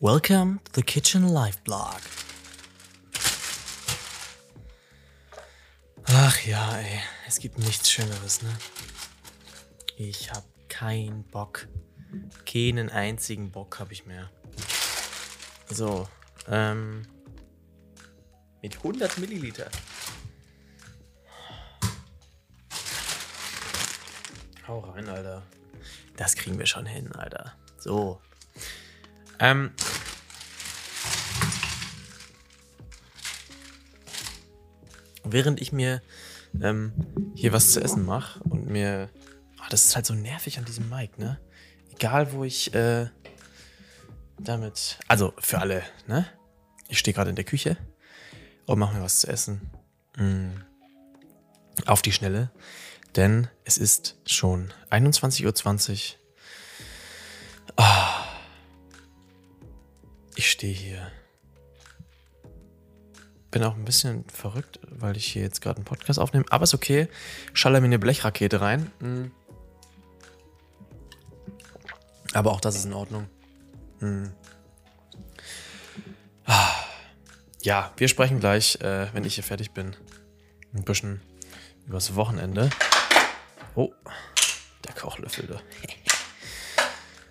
Welcome to the Kitchen Life Blog. Ach ja, ey, es gibt nichts Schöneres, ne? Ich hab keinen Bock. Keinen einzigen Bock habe ich mehr. So, ähm. Mit 100 Milliliter. Hau rein, Alter. Das kriegen wir schon hin, Alter. So. Ähm. Während ich mir ähm, hier was zu essen mache und mir. Oh, das ist halt so nervig an diesem Mic, ne? Egal, wo ich äh, damit. Also für alle, ne? Ich stehe gerade in der Küche und mache mir was zu essen. Mm. Auf die Schnelle. Denn es ist schon 21.20 Uhr. Ah. Stehe hier. Bin auch ein bisschen verrückt, weil ich hier jetzt gerade einen Podcast aufnehme. Aber ist okay. Schaller mir eine Blechrakete rein. Mm. Aber auch das ist in Ordnung. Hm. Ah. Ja, wir sprechen gleich, äh, wenn ich hier fertig bin, ein bisschen übers Wochenende. Oh, der Kochlöffel da.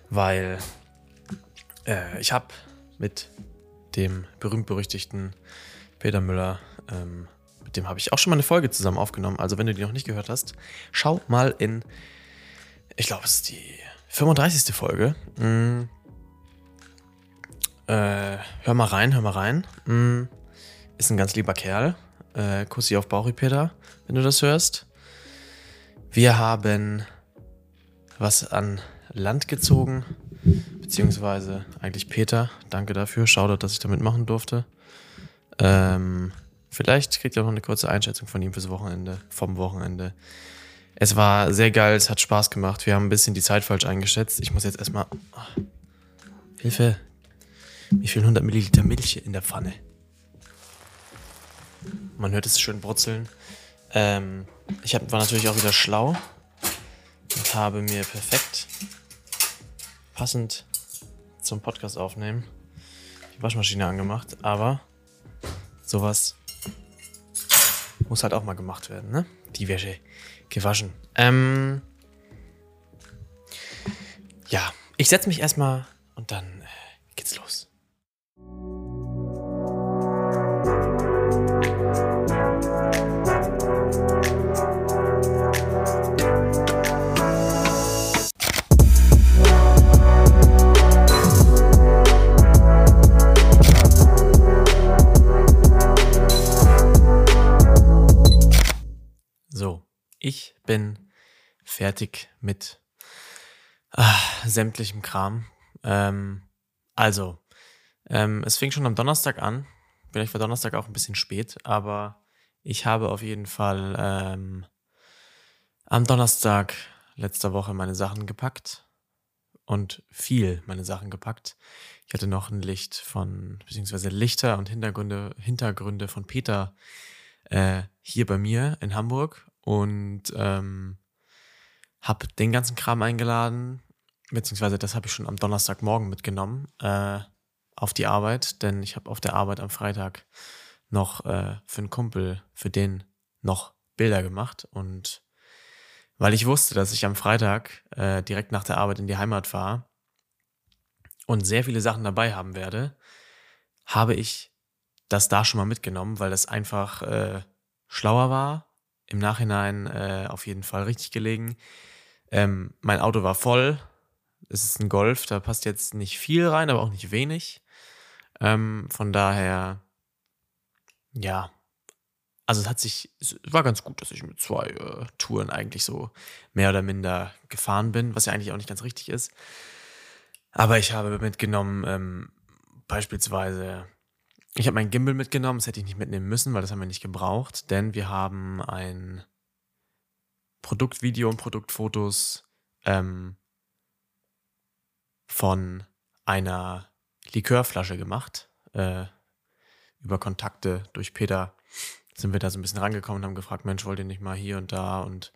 Weil äh, ich habe mit dem berühmt-berüchtigten Peter Müller, ähm, mit dem habe ich auch schon mal eine Folge zusammen aufgenommen. Also wenn du die noch nicht gehört hast, schau mal in, ich glaube, es ist die 35. Folge. Mm. Äh, hör mal rein, hör mal rein. Mm. Ist ein ganz lieber Kerl. Äh, Kussi auf Bauchi, Peter, wenn du das hörst. Wir haben was an Land gezogen, beziehungsweise eigentlich Peter. Danke dafür. Shoutout, dass ich damit machen durfte. Ähm, vielleicht kriegt ihr auch noch eine kurze Einschätzung von ihm fürs Wochenende, vom Wochenende. Es war sehr geil, es hat Spaß gemacht. Wir haben ein bisschen die Zeit falsch eingeschätzt. Ich muss jetzt erstmal. Oh, Hilfe. Mir fehlen 100 Milliliter Milch in der Pfanne. Man hört es schön brutzeln. Ähm, ich hab, war natürlich auch wieder schlau und habe mir perfekt passend zum Podcast aufnehmen die Waschmaschine angemacht. Aber sowas muss halt auch mal gemacht werden, ne? Die Wäsche gewaschen. Ähm, ja, ich setze mich erstmal und dann äh, geht's los. Ich bin fertig mit ah, sämtlichem Kram. Ähm, also, ähm, es fing schon am Donnerstag an. Vielleicht war Donnerstag auch ein bisschen spät, aber ich habe auf jeden Fall ähm, am Donnerstag letzter Woche meine Sachen gepackt und viel meine Sachen gepackt. Ich hatte noch ein Licht von, beziehungsweise Lichter und Hintergründe, Hintergründe von Peter äh, hier bei mir in Hamburg und ähm, habe den ganzen Kram eingeladen, beziehungsweise das habe ich schon am Donnerstagmorgen mitgenommen äh, auf die Arbeit, denn ich habe auf der Arbeit am Freitag noch äh, für einen Kumpel, für den noch Bilder gemacht und weil ich wusste, dass ich am Freitag äh, direkt nach der Arbeit in die Heimat fahre und sehr viele Sachen dabei haben werde, habe ich das da schon mal mitgenommen, weil das einfach äh, schlauer war. Im Nachhinein äh, auf jeden Fall richtig gelegen. Ähm, mein Auto war voll. Es ist ein Golf, da passt jetzt nicht viel rein, aber auch nicht wenig. Ähm, von daher, ja. Also es hat sich, es war ganz gut, dass ich mit zwei äh, Touren eigentlich so mehr oder minder gefahren bin, was ja eigentlich auch nicht ganz richtig ist. Aber ich habe mitgenommen, ähm, beispielsweise, ich habe mein Gimbal mitgenommen, das hätte ich nicht mitnehmen müssen, weil das haben wir nicht gebraucht, denn wir haben ein Produktvideo und Produktfotos ähm, von einer Likörflasche gemacht. Äh, über Kontakte durch Peter sind wir da so ein bisschen rangekommen und haben gefragt, Mensch, wollt ihr nicht mal hier und da? Und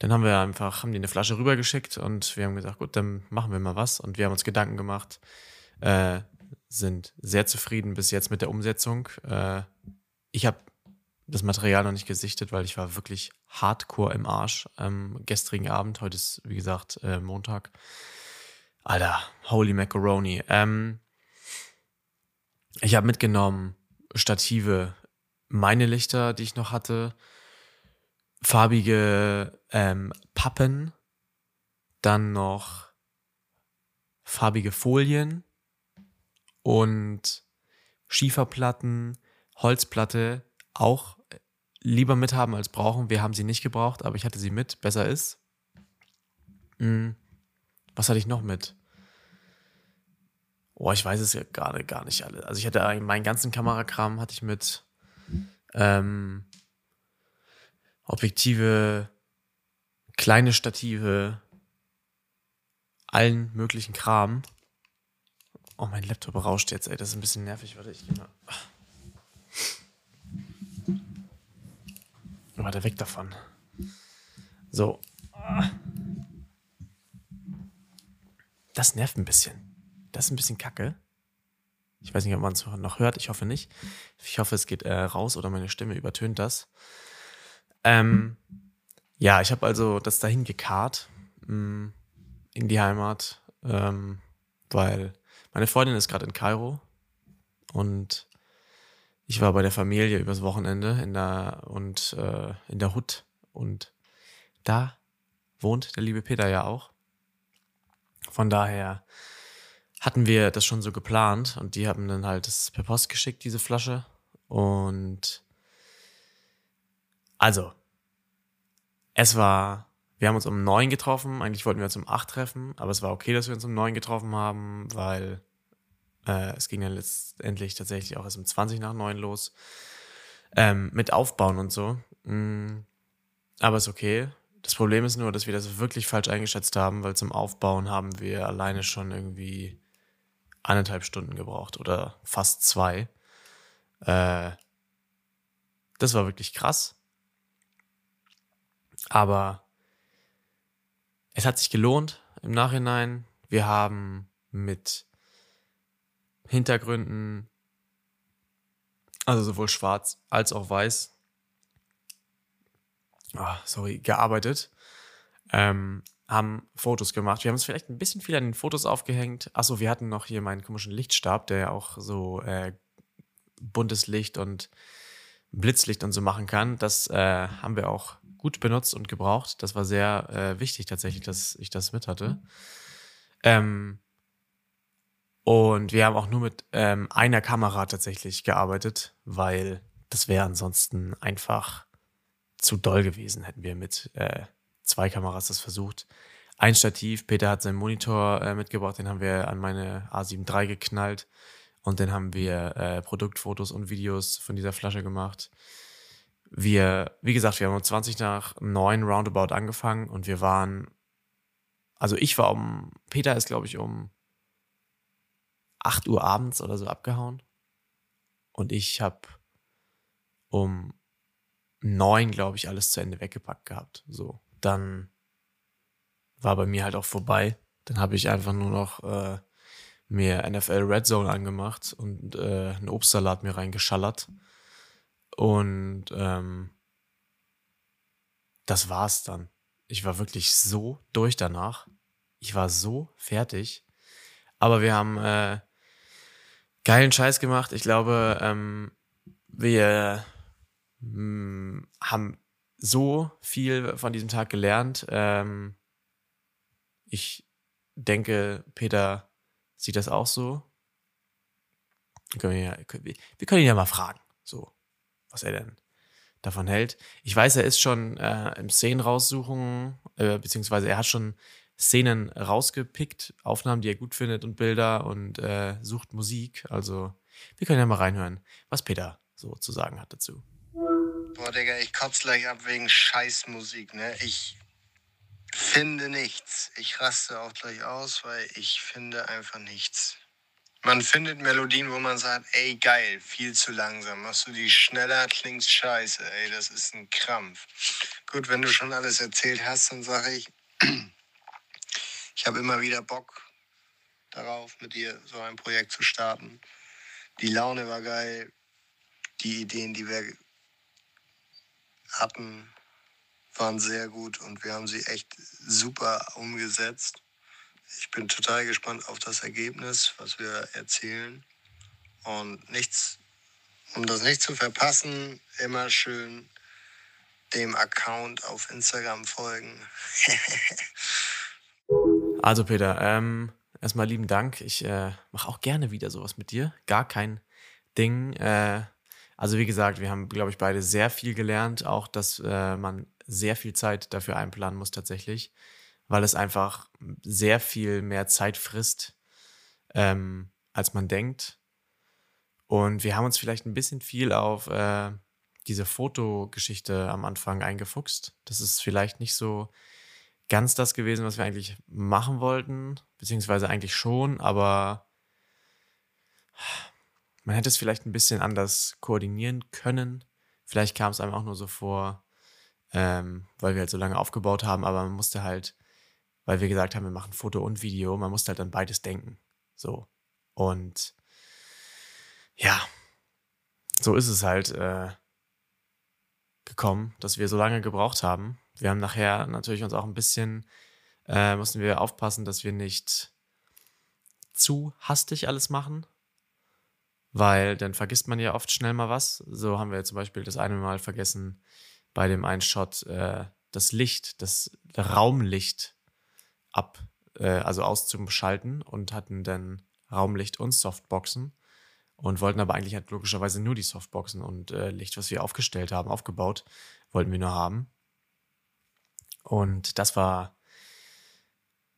dann haben wir einfach, haben die eine Flasche rübergeschickt und wir haben gesagt, gut, dann machen wir mal was. Und wir haben uns Gedanken gemacht, äh, sind sehr zufrieden bis jetzt mit der Umsetzung. Äh, ich habe das Material noch nicht gesichtet, weil ich war wirklich hardcore im Arsch am gestrigen Abend. Heute ist, wie gesagt, äh, Montag. Alter, holy macaroni. Ähm, ich habe mitgenommen Stative, meine Lichter, die ich noch hatte, farbige ähm, Pappen, dann noch farbige Folien und Schieferplatten, Holzplatte, auch lieber mithaben als brauchen. Wir haben sie nicht gebraucht, aber ich hatte sie mit. Besser ist. Hm. Was hatte ich noch mit? Oh, ich weiß es ja gerade gar nicht alle. Also ich hatte meinen ganzen Kamerakram hatte ich mit ähm, Objektive, kleine Stative, allen möglichen Kram. Oh, mein Laptop rauscht jetzt, ey. Das ist ein bisschen nervig. Warte, ich geh mal. Warte, weg davon. So. Das nervt ein bisschen. Das ist ein bisschen kacke. Ich weiß nicht, ob man es noch hört. Ich hoffe nicht. Ich hoffe, es geht äh, raus oder meine Stimme übertönt das. Ähm, ja, ich habe also das dahin gekarrt mh, mm, in die Heimat, ähm, weil meine Freundin ist gerade in Kairo und ich war bei der Familie übers Wochenende in der und äh, in der Hut und da wohnt der liebe Peter ja auch. Von daher hatten wir das schon so geplant und die haben dann halt das per Post geschickt, diese Flasche. Und also, es war, wir haben uns um neun getroffen. Eigentlich wollten wir uns um acht treffen, aber es war okay, dass wir uns um neun getroffen haben, weil äh, es ging dann letztendlich tatsächlich auch erst um 20 nach neun los. Ähm, mit Aufbauen und so. Mm, aber ist okay. Das Problem ist nur, dass wir das wirklich falsch eingeschätzt haben, weil zum Aufbauen haben wir alleine schon irgendwie eineinhalb Stunden gebraucht oder fast zwei. Äh, das war wirklich krass. Aber es hat sich gelohnt im Nachhinein. Wir haben mit Hintergründen, also sowohl schwarz als auch weiß, oh, sorry, gearbeitet. Ähm, haben Fotos gemacht. Wir haben es vielleicht ein bisschen viel an den Fotos aufgehängt. Achso, wir hatten noch hier meinen komischen Lichtstab, der ja auch so äh, buntes Licht und Blitzlicht und so machen kann. Das äh, haben wir auch gut benutzt und gebraucht. Das war sehr äh, wichtig tatsächlich, dass ich das mit hatte. Ähm, und wir haben auch nur mit ähm, einer Kamera tatsächlich gearbeitet, weil das wäre ansonsten einfach zu doll gewesen, hätten wir mit äh, zwei Kameras das versucht. Ein Stativ, Peter hat seinen Monitor äh, mitgebracht, den haben wir an meine A7 III geknallt und dann haben wir äh, Produktfotos und Videos von dieser Flasche gemacht. Wir, wie gesagt, wir haben um 20 nach 9 Roundabout angefangen und wir waren, also ich war um, Peter ist glaube ich um 8 Uhr abends oder so abgehauen und ich habe um 9, glaube ich, alles zu Ende weggepackt gehabt. So dann war bei mir halt auch vorbei. Dann habe ich einfach nur noch äh, mir NFL Red Zone angemacht und äh, einen Obstsalat mir reingeschallert. Und ähm, das war's dann. Ich war wirklich so durch danach. Ich war so fertig. Aber wir haben äh, geilen Scheiß gemacht. Ich glaube, ähm, wir mh, hm, haben so viel von diesem Tag gelernt. Ähm, ich denke, Peter sieht das auch so. Wir können, ja, wir können ihn ja mal fragen, so, was er denn davon hält. Ich weiß, er ist schon äh, im Szenen raussuchen, äh, beziehungsweise er hat schon Szenen rausgepickt, Aufnahmen, die er gut findet und Bilder und äh, sucht Musik. Also wir können ja mal reinhören, was Peter so zu sagen hat dazu. Boah, Digga, ich kotze gleich ab wegen Scheißmusik, ne? Ich finde nichts. Ich raste auch gleich aus, weil ich finde einfach nichts. Man findet Melodien, wo man sagt, ey geil, viel zu langsam. Machst du die schneller, klingst scheiße, ey, das ist ein Krampf. Gut, wenn du schon alles erzählt hast, dann sage ich, ich habe immer wieder Bock, darauf, mit dir so ein Projekt zu starten. Die Laune war geil. Die Ideen, die wir hatten, waren sehr gut und wir haben sie echt super umgesetzt. Ich bin total gespannt auf das Ergebnis, was wir erzielen. Und nichts, um das nicht zu verpassen, immer schön dem Account auf Instagram folgen. also Peter, ähm, erstmal lieben Dank. Ich äh, mache auch gerne wieder sowas mit dir. Gar kein Ding. Äh, also wie gesagt, wir haben, glaube ich, beide sehr viel gelernt. Auch, dass äh, man sehr viel Zeit dafür einplanen muss tatsächlich, weil es einfach sehr viel mehr Zeit frisst, ähm, als man denkt. Und wir haben uns vielleicht ein bisschen viel auf äh, diese Fotogeschichte am Anfang eingefuchst. Das ist vielleicht nicht so ganz das gewesen, was wir eigentlich machen wollten, beziehungsweise eigentlich schon, aber man hätte es vielleicht ein bisschen anders koordinieren können. Vielleicht kam es einem auch nur so vor, ähm, weil wir halt so lange aufgebaut haben, aber man musste halt, weil wir gesagt haben, wir machen Foto und Video, man musste halt an beides denken. So. Und ja, so ist es halt. Äh, gekommen, dass wir so lange gebraucht haben. Wir haben nachher natürlich uns auch ein bisschen, äh, mussten wir aufpassen, dass wir nicht zu hastig alles machen, weil dann vergisst man ja oft schnell mal was. So haben wir zum Beispiel das eine Mal vergessen, bei dem einen Shot äh, das Licht, das Raumlicht ab, äh, also auszuschalten und hatten dann Raumlicht und Softboxen und wollten aber eigentlich halt logischerweise nur die Softboxen und äh, Licht, was wir aufgestellt haben, aufgebaut, wollten wir nur haben. Und das war.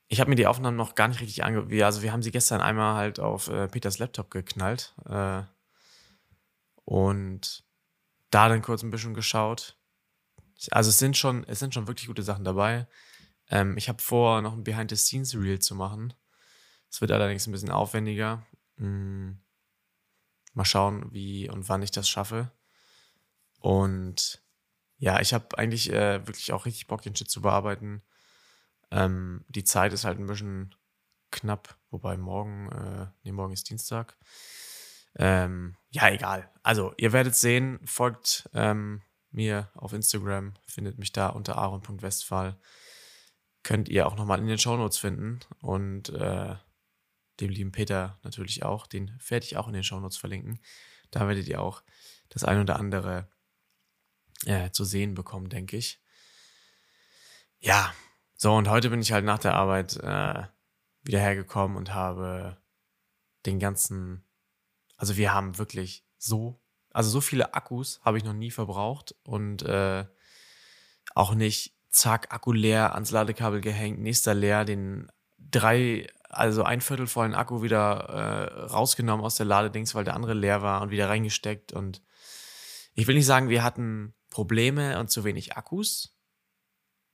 Ich habe mir die Aufnahmen noch gar nicht richtig ange... Also wir haben sie gestern einmal halt auf äh, Peters Laptop geknallt. Äh, und da dann kurz ein bisschen geschaut. Also es sind schon, es sind schon wirklich gute Sachen dabei. Ähm, ich habe vor, noch ein Behind-the-Scenes-Reel zu machen. Es wird allerdings ein bisschen aufwendiger. Mm. Mal schauen, wie und wann ich das schaffe. Und ja, ich habe eigentlich äh, wirklich auch richtig Bock, den Shit zu bearbeiten. Ähm, die Zeit ist halt ein bisschen knapp, wobei morgen, äh, nee, morgen ist Dienstag. Ähm, ja, egal. Also, ihr werdet sehen, folgt ähm, mir auf Instagram, findet mich da unter aaron.westphal. Könnt ihr auch nochmal in den Shownotes finden. Und äh, dem lieben Peter natürlich auch. Den werde ich auch in den Shownotes verlinken. Da werdet ihr auch das ein oder andere äh, zu sehen bekommen, denke ich. Ja, so und heute bin ich halt nach der Arbeit äh, wieder hergekommen und habe den ganzen, also wir haben wirklich so, also so viele Akkus habe ich noch nie verbraucht und äh, auch nicht zack, Akku leer, ans Ladekabel gehängt, nächster leer, den drei also ein Viertel vollen Akku wieder äh, rausgenommen aus der Ladedings, weil der andere leer war und wieder reingesteckt. Und ich will nicht sagen, wir hatten Probleme und zu wenig Akkus.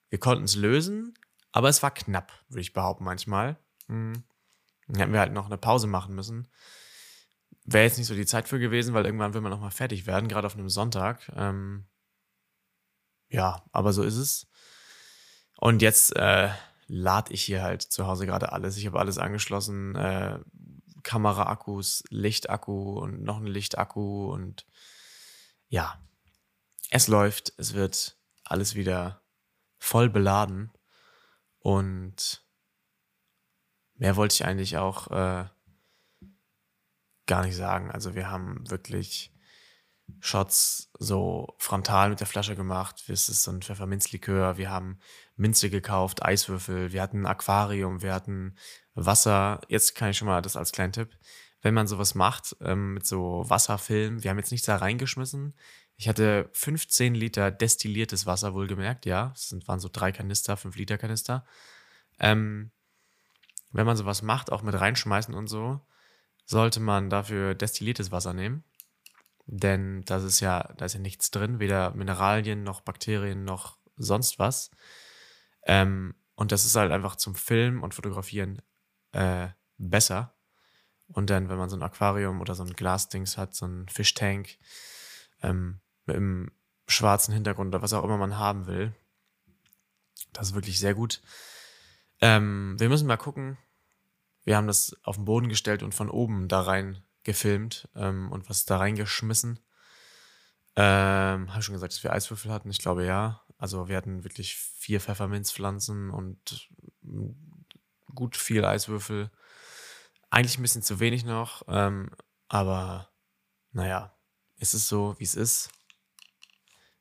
Wir konnten es lösen, aber es war knapp, würde ich behaupten, manchmal. Hm. Dann hätten wir halt noch eine Pause machen müssen. Wäre jetzt nicht so die Zeit für gewesen, weil irgendwann will man noch mal fertig werden, gerade auf einem Sonntag. Ähm, ja, aber so ist es. Und jetzt äh, lade ich hier halt zu Hause gerade alles. Ich habe alles angeschlossen. Äh, Kamera-Akkus, Lichtakku und noch ein Lichtakku und ja, es läuft. Es wird alles wieder voll beladen und mehr wollte ich eigentlich auch äh, gar nicht sagen. Also wir haben wirklich Shots so frontal mit der Flasche gemacht. Das ist so ein Pfefferminzlikör. Wir haben Minze gekauft, Eiswürfel. Wir hatten ein Aquarium. Wir hatten Wasser. Jetzt kann ich schon mal das als kleinen Tipp. Wenn man sowas macht ähm, mit so Wasserfilm, wir haben jetzt nichts da reingeschmissen. Ich hatte 15 Liter destilliertes Wasser, wohlgemerkt, ja. Das waren so drei Kanister, 5 Liter Kanister. Ähm, wenn man sowas macht, auch mit reinschmeißen und so, sollte man dafür destilliertes Wasser nehmen denn das ist ja, da ist ja nichts drin, weder Mineralien noch Bakterien noch sonst was. Ähm, und das ist halt einfach zum Filmen und Fotografieren äh, besser. Und dann, wenn man so ein Aquarium oder so ein Glasdings hat, so ein Fischtank ähm, mit einem schwarzen Hintergrund oder was auch immer man haben will, das ist wirklich sehr gut. Ähm, wir müssen mal gucken. wir haben das auf den Boden gestellt und von oben da rein gefilmt ähm, und was da reingeschmissen. Ähm, Habe schon gesagt, dass wir Eiswürfel hatten? Ich glaube ja. Also wir hatten wirklich vier Pfefferminzpflanzen und mm, gut viel Eiswürfel. Eigentlich ein bisschen zu wenig noch, ähm, aber naja, es ist so, wie es ist.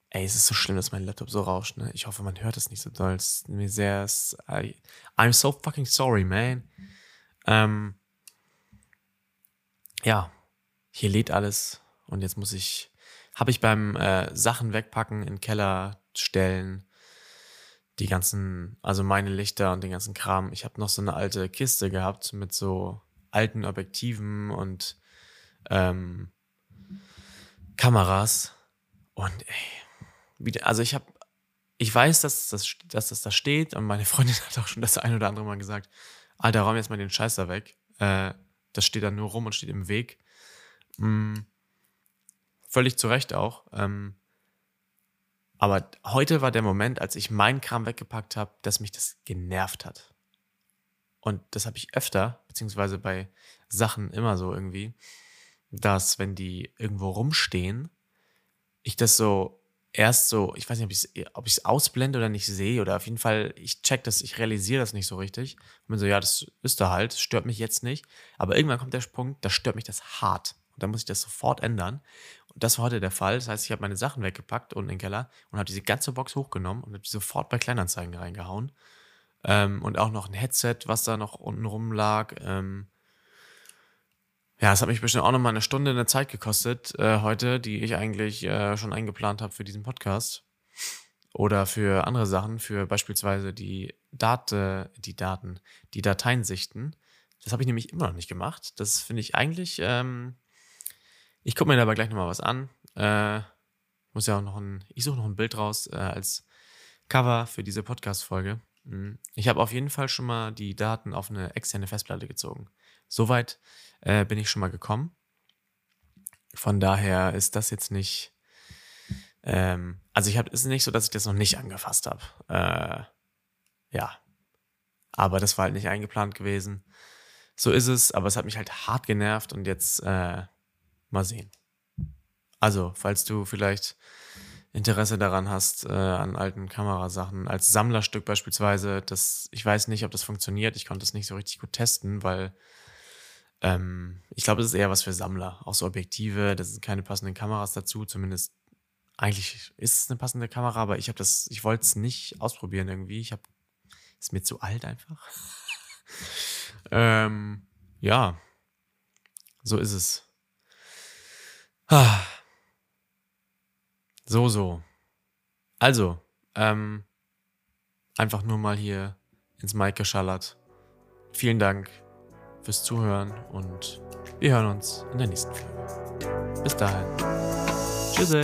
Ey, es ist so schlimm, dass mein Laptop so rauscht, ne? Ich hoffe, man hört es nicht so doll. Es ist mir sehr. I, I'm so fucking sorry, man. Ähm, ja, hier lädt alles und jetzt muss ich. Habe ich beim äh, Sachen wegpacken in den Keller stellen, die ganzen, also meine Lichter und den ganzen Kram. Ich habe noch so eine alte Kiste gehabt mit so alten Objektiven und ähm, Kameras. Und ey, wieder, also ich habe, ich weiß, dass das, dass das da steht und meine Freundin hat auch schon das ein oder andere Mal gesagt, Alter, räum jetzt mal den Scheiß da weg. Äh, das steht da nur rum und steht im Weg. Mm, völlig zu Recht auch. Ähm, aber heute war der Moment, als ich meinen Kram weggepackt habe, dass mich das genervt hat. Und das habe ich öfter, beziehungsweise bei Sachen immer so irgendwie, dass wenn die irgendwo rumstehen, ich das so erst so, ich weiß nicht, ob ich es ausblende oder nicht sehe, oder auf jeden Fall, ich check das, ich realisiere das nicht so richtig. Und bin so, ja, das ist da halt, stört mich jetzt nicht. Aber irgendwann kommt der Punkt, da stört mich das hart. Und dann muss ich das sofort ändern. Und das war heute der Fall. Das heißt, ich habe meine Sachen weggepackt unten in den Keller und habe diese ganze Box hochgenommen und habe die sofort bei Kleinanzeigen reingehauen. Ähm, und auch noch ein Headset, was da noch unten rumlag. Ähm, ja, es hat mich bestimmt auch noch mal eine Stunde eine Zeit gekostet äh, heute, die ich eigentlich äh, schon eingeplant habe für diesen Podcast. Oder für andere Sachen, für beispielsweise die, Dat die Daten, die Dateien sichten. Das habe ich nämlich immer noch nicht gemacht. Das finde ich eigentlich. Ähm, ich gucke mir dabei gleich nochmal was an. Äh, muss ja auch noch ein. Ich suche noch ein Bild raus äh, als Cover für diese Podcast-Folge. Mhm. Ich habe auf jeden Fall schon mal die Daten auf eine externe Festplatte gezogen. Soweit äh, bin ich schon mal gekommen. Von daher ist das jetzt nicht. Ähm, also ich habe, es ist nicht so, dass ich das noch nicht angefasst habe. Äh, ja, aber das war halt nicht eingeplant gewesen. So ist es, aber es hat mich halt hart genervt und jetzt äh, mal sehen. Also, falls du vielleicht Interesse daran hast, äh, an alten Kamerasachen, als Sammlerstück beispielsweise, das, ich weiß nicht, ob das funktioniert. Ich konnte es nicht so richtig gut testen, weil ähm, ich glaube, es ist eher was für Sammler. Auch so Objektive, das sind keine passenden Kameras dazu. Zumindest eigentlich ist es eine passende Kamera, aber ich habe das, ich wollte es nicht ausprobieren irgendwie. Ich habe, ist mir zu alt einfach. ähm, ja, so ist es. So, so. Also, ähm, einfach nur mal hier ins Mic geschallert. Vielen Dank fürs Zuhören und wir hören uns in der nächsten Folge. Bis dahin. Tschüss.